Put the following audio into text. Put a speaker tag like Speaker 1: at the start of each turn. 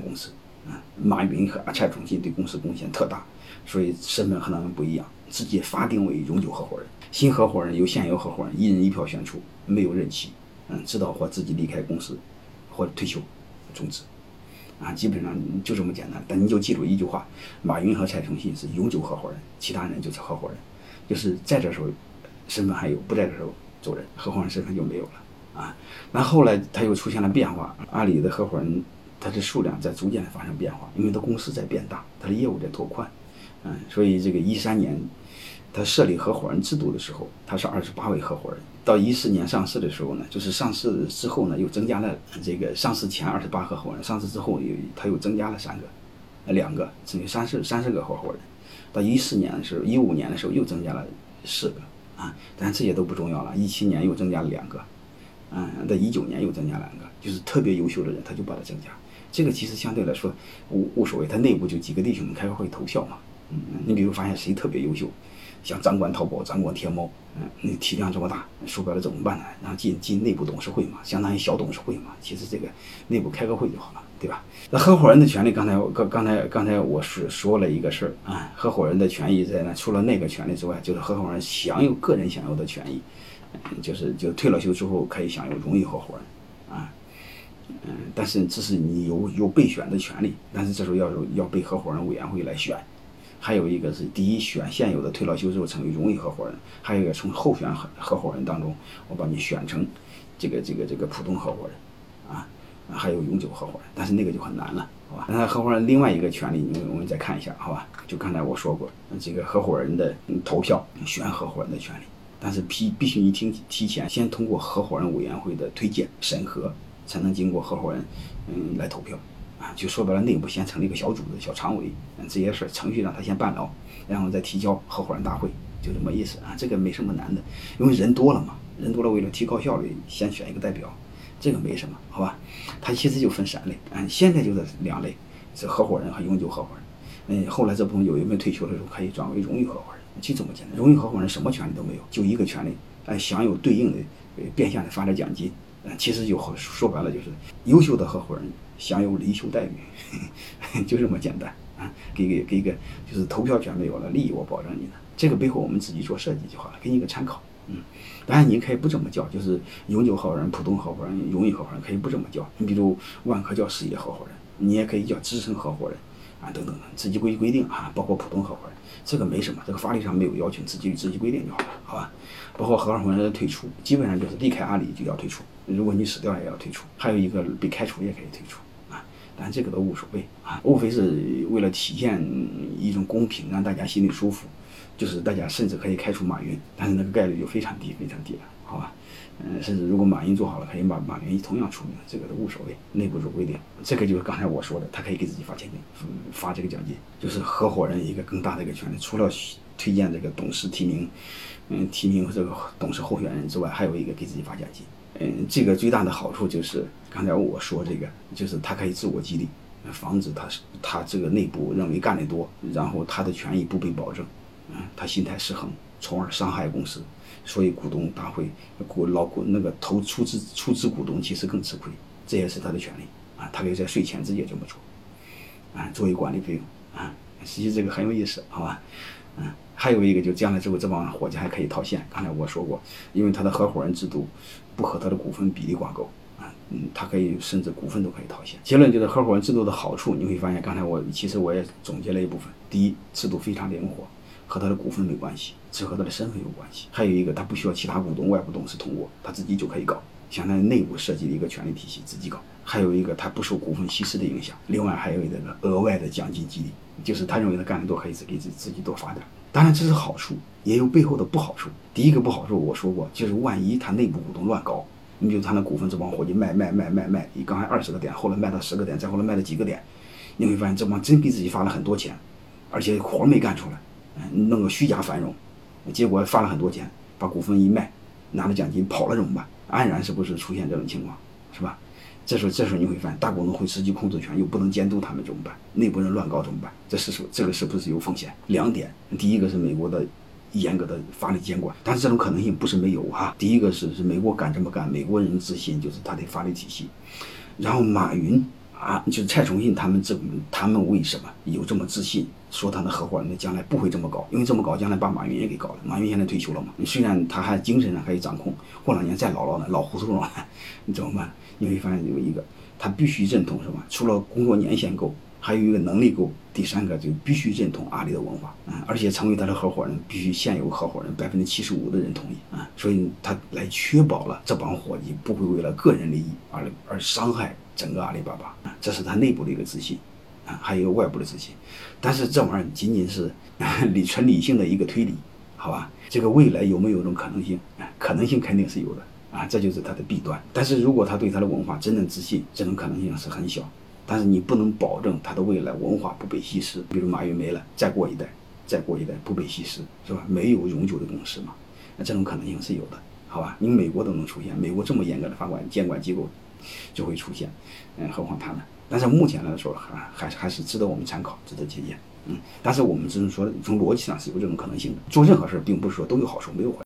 Speaker 1: 公司。啊，马云和阿蔡崇信对公司贡献特大，所以身份和他们不一样，直接法定为永久合伙人。新合伙人由现有合伙人一人一票选出，没有任期，嗯，直到或自己离开公司，或者退休终止。啊，基本上就这么简单。但你就记住一句话：马云和蔡崇信是永久合伙人，其他人就是合伙人，就是在这时候身份还有，不在这时候走人，合伙人身份就没有了。啊，那后来他又出现了变化，阿里的合伙人。它的数量在逐渐的发生变化，因为它公司在变大，它的业务在拓宽，嗯，所以这个一三年，它设立合伙人制度的时候，它是二十八位合伙人。到一四年上市的时候呢，就是上市之后呢，又增加了这个上市前二十八合伙人，上市之后又它又增加了三个，两个，等于三十三十个合伙人。到一四年的时候，一五年的时候又增加了四个，啊，但这些都不重要了。一七年又增加了两个，嗯，在一九年又增加两个，就是特别优秀的人，他就把它增加。这个其实相对来说无无所谓，他内部就几个弟兄们开个会投票嘛。嗯，你比如发现谁特别优秀，像掌管淘宝、掌管天猫，嗯，那体量这么大，说白了怎么办呢？然后进进内部董事会嘛，相当于小董事会嘛。其实这个内部开个会就好了，对吧？那合伙人的权利，刚才刚刚才刚才我是说了一个事儿啊，合伙人的权益在那，除了那个权利之外，就是合伙人享有个人享有的权益，就是就退了休之后可以享有荣誉合伙人啊。嗯，但是这是你有有备选的权利，但是这时候要有要被合伙人委员会来选。还有一个是第一选现有的退了休之后成为荣誉合伙人，还有一个从候选合合伙人当中我把你选成这个这个这个普通合伙人，啊，还有永久合伙人，但是那个就很难了，好吧？那合伙人另外一个权利，你我们再看一下，好吧？就刚才我说过，这个合伙人的投票选合伙人的权利，但是必必须你听提前先通过合伙人委员会的推荐审核。才能经过合伙人，嗯，来投票，啊，就说白了，内部先成立一个小组织、小常委，嗯，这些事儿程序让他先办了，然后再提交合伙人大会，就这么意思啊，这个没什么难的，因为人多了嘛，人多了，为了提高效率，先选一个代表，这个没什么，好吧？他其实就分三类，嗯，现在就是两类，是合伙人和永久合伙人，嗯，后来这部分有一部分退休的时候可以转为荣誉合伙人，就这么简单。荣誉合伙人什么权利都没有，就一个权利，哎，享有对应的变相的发展奖金。其实就说白了，就是优秀的合伙人享有离休待遇，就这么简单啊。给给给一个就是投票权没有了，利益我保证你的。这个背后我们自己做设计就好了，给你一个参考。嗯，当然你可以不这么叫，就是永久合伙人、普通合伙人、荣誉合伙人可以不这么叫。你比如万科叫事业合伙人，你也可以叫资深合伙人啊，等等的，自己规规定啊，包括普通合伙人。这个没什么，这个法律上没有要求，自己自己规定就好了，好吧？包括合伙人的退出，基本上就是离开阿里就要退出，如果你死掉也要退出，还有一个被开除也可以退出啊，但这个都无所谓啊，无非是为了体现一种公平，让大家心里舒服，就是大家甚至可以开除马云，但是那个概率就非常低，非常低了，好吧？嗯，甚至如果马云做好了，可以把马云同样除名，这个都无所谓，内部做规定。这个就是刚才我说的，他可以给自己发奖金，发这个奖金，就是合伙人一个更大的一个权利。除了推荐这个董事提名，嗯，提名这个董事候选人之外，还有一个给自己发奖金。嗯，这个最大的好处就是刚才我说这个，就是他可以自我激励，防止他他这个内部认为干得多，然后他的权益不被保证，嗯，他心态失衡，从而伤害公司。所以股东大会股老股那个投出资出资股东其实更吃亏，这也是他的权利啊，他可以在税前直接这么做，啊，作为管理费用啊，实际这个很有意思，好吧？嗯，还有一个就将来之后这帮伙计还可以套现，刚才我说过，因为他的合伙人制度不和他的股份比例挂钩啊，嗯，他可以甚至股份都可以套现。结论就是合伙人制度的好处，你会发现刚才我其实我也总结了一部分，第一，制度非常灵活。和他的股份没关系，只和他的身份有关系。还有一个，他不需要其他股东、外部董事通过，他自己就可以搞，相当于内部设计的一个权力体系，自己搞。还有一个，他不受股份稀释的影响。另外还有一个额外的奖金激励，就是他认为他干得多，可以自给自自己多发点。当然这是好处，也有背后的不好处。第一个不好处我说过，就是万一他内部股东乱搞，你比如他那股份这帮伙计卖卖卖卖卖，你刚才二十个点，后来卖到十个点，再后来卖了几个点，你会发现这帮真给自己发了很多钱，而且活没干出来。嗯弄个虚假繁荣，结果发了很多钱，把股份一卖，拿了奖金跑了怎么办？安然是不是出现这种情况，是吧？这时候这时候你会发现，大股东会失去控制权，又不能监督他们怎么办？内部人乱搞怎么办？这是说这个是不是有风险？两点，第一个是美国的严格的法律监管，但是这种可能性不是没有哈。第一个是是美国敢这么干，美国人自信就是他的法律体系。然后马云啊，就是蔡崇信他们这他们为什么有这么自信，说他的合伙人的将来不会这么搞？因为这么搞，将来把马云也给搞了。马云现在退休了嘛，虽然他还精神上可以掌控，过两年再老了呢，老糊涂了，你怎么办？你会发现有一个，他必须认同什么？除了工作年限够。还有一个能力够，第三个就必须认同阿里的文化啊，而且成为他的合伙人，必须现有合伙人百分之七十五的人同意啊，所以他来确保了这帮伙计不会为了个人利益而而伤害整个阿里巴巴，这是他内部的一个自信啊，还有一个外部的自信，但是这玩意儿仅仅是 理纯理性的一个推理，好吧？这个未来有没有这种可能性？可能性肯定是有的啊，这就是他的弊端。但是如果他对他的文化真正自信，这种可能性是很小。但是你不能保证他的未来文化不被稀释，比如马云没了，再过一代，再过一代不被稀释，是吧？没有永久的共识嘛？那这种可能性是有的，好吧？你美国都能出现，美国这么严格的法管监管机构就会出现，嗯，何况他呢？但是目前来说，还还还是值得我们参考，值得借鉴，嗯。但是我们只能说，从逻辑上是有这种可能性的。做任何事，并不是说都有好处，没有坏。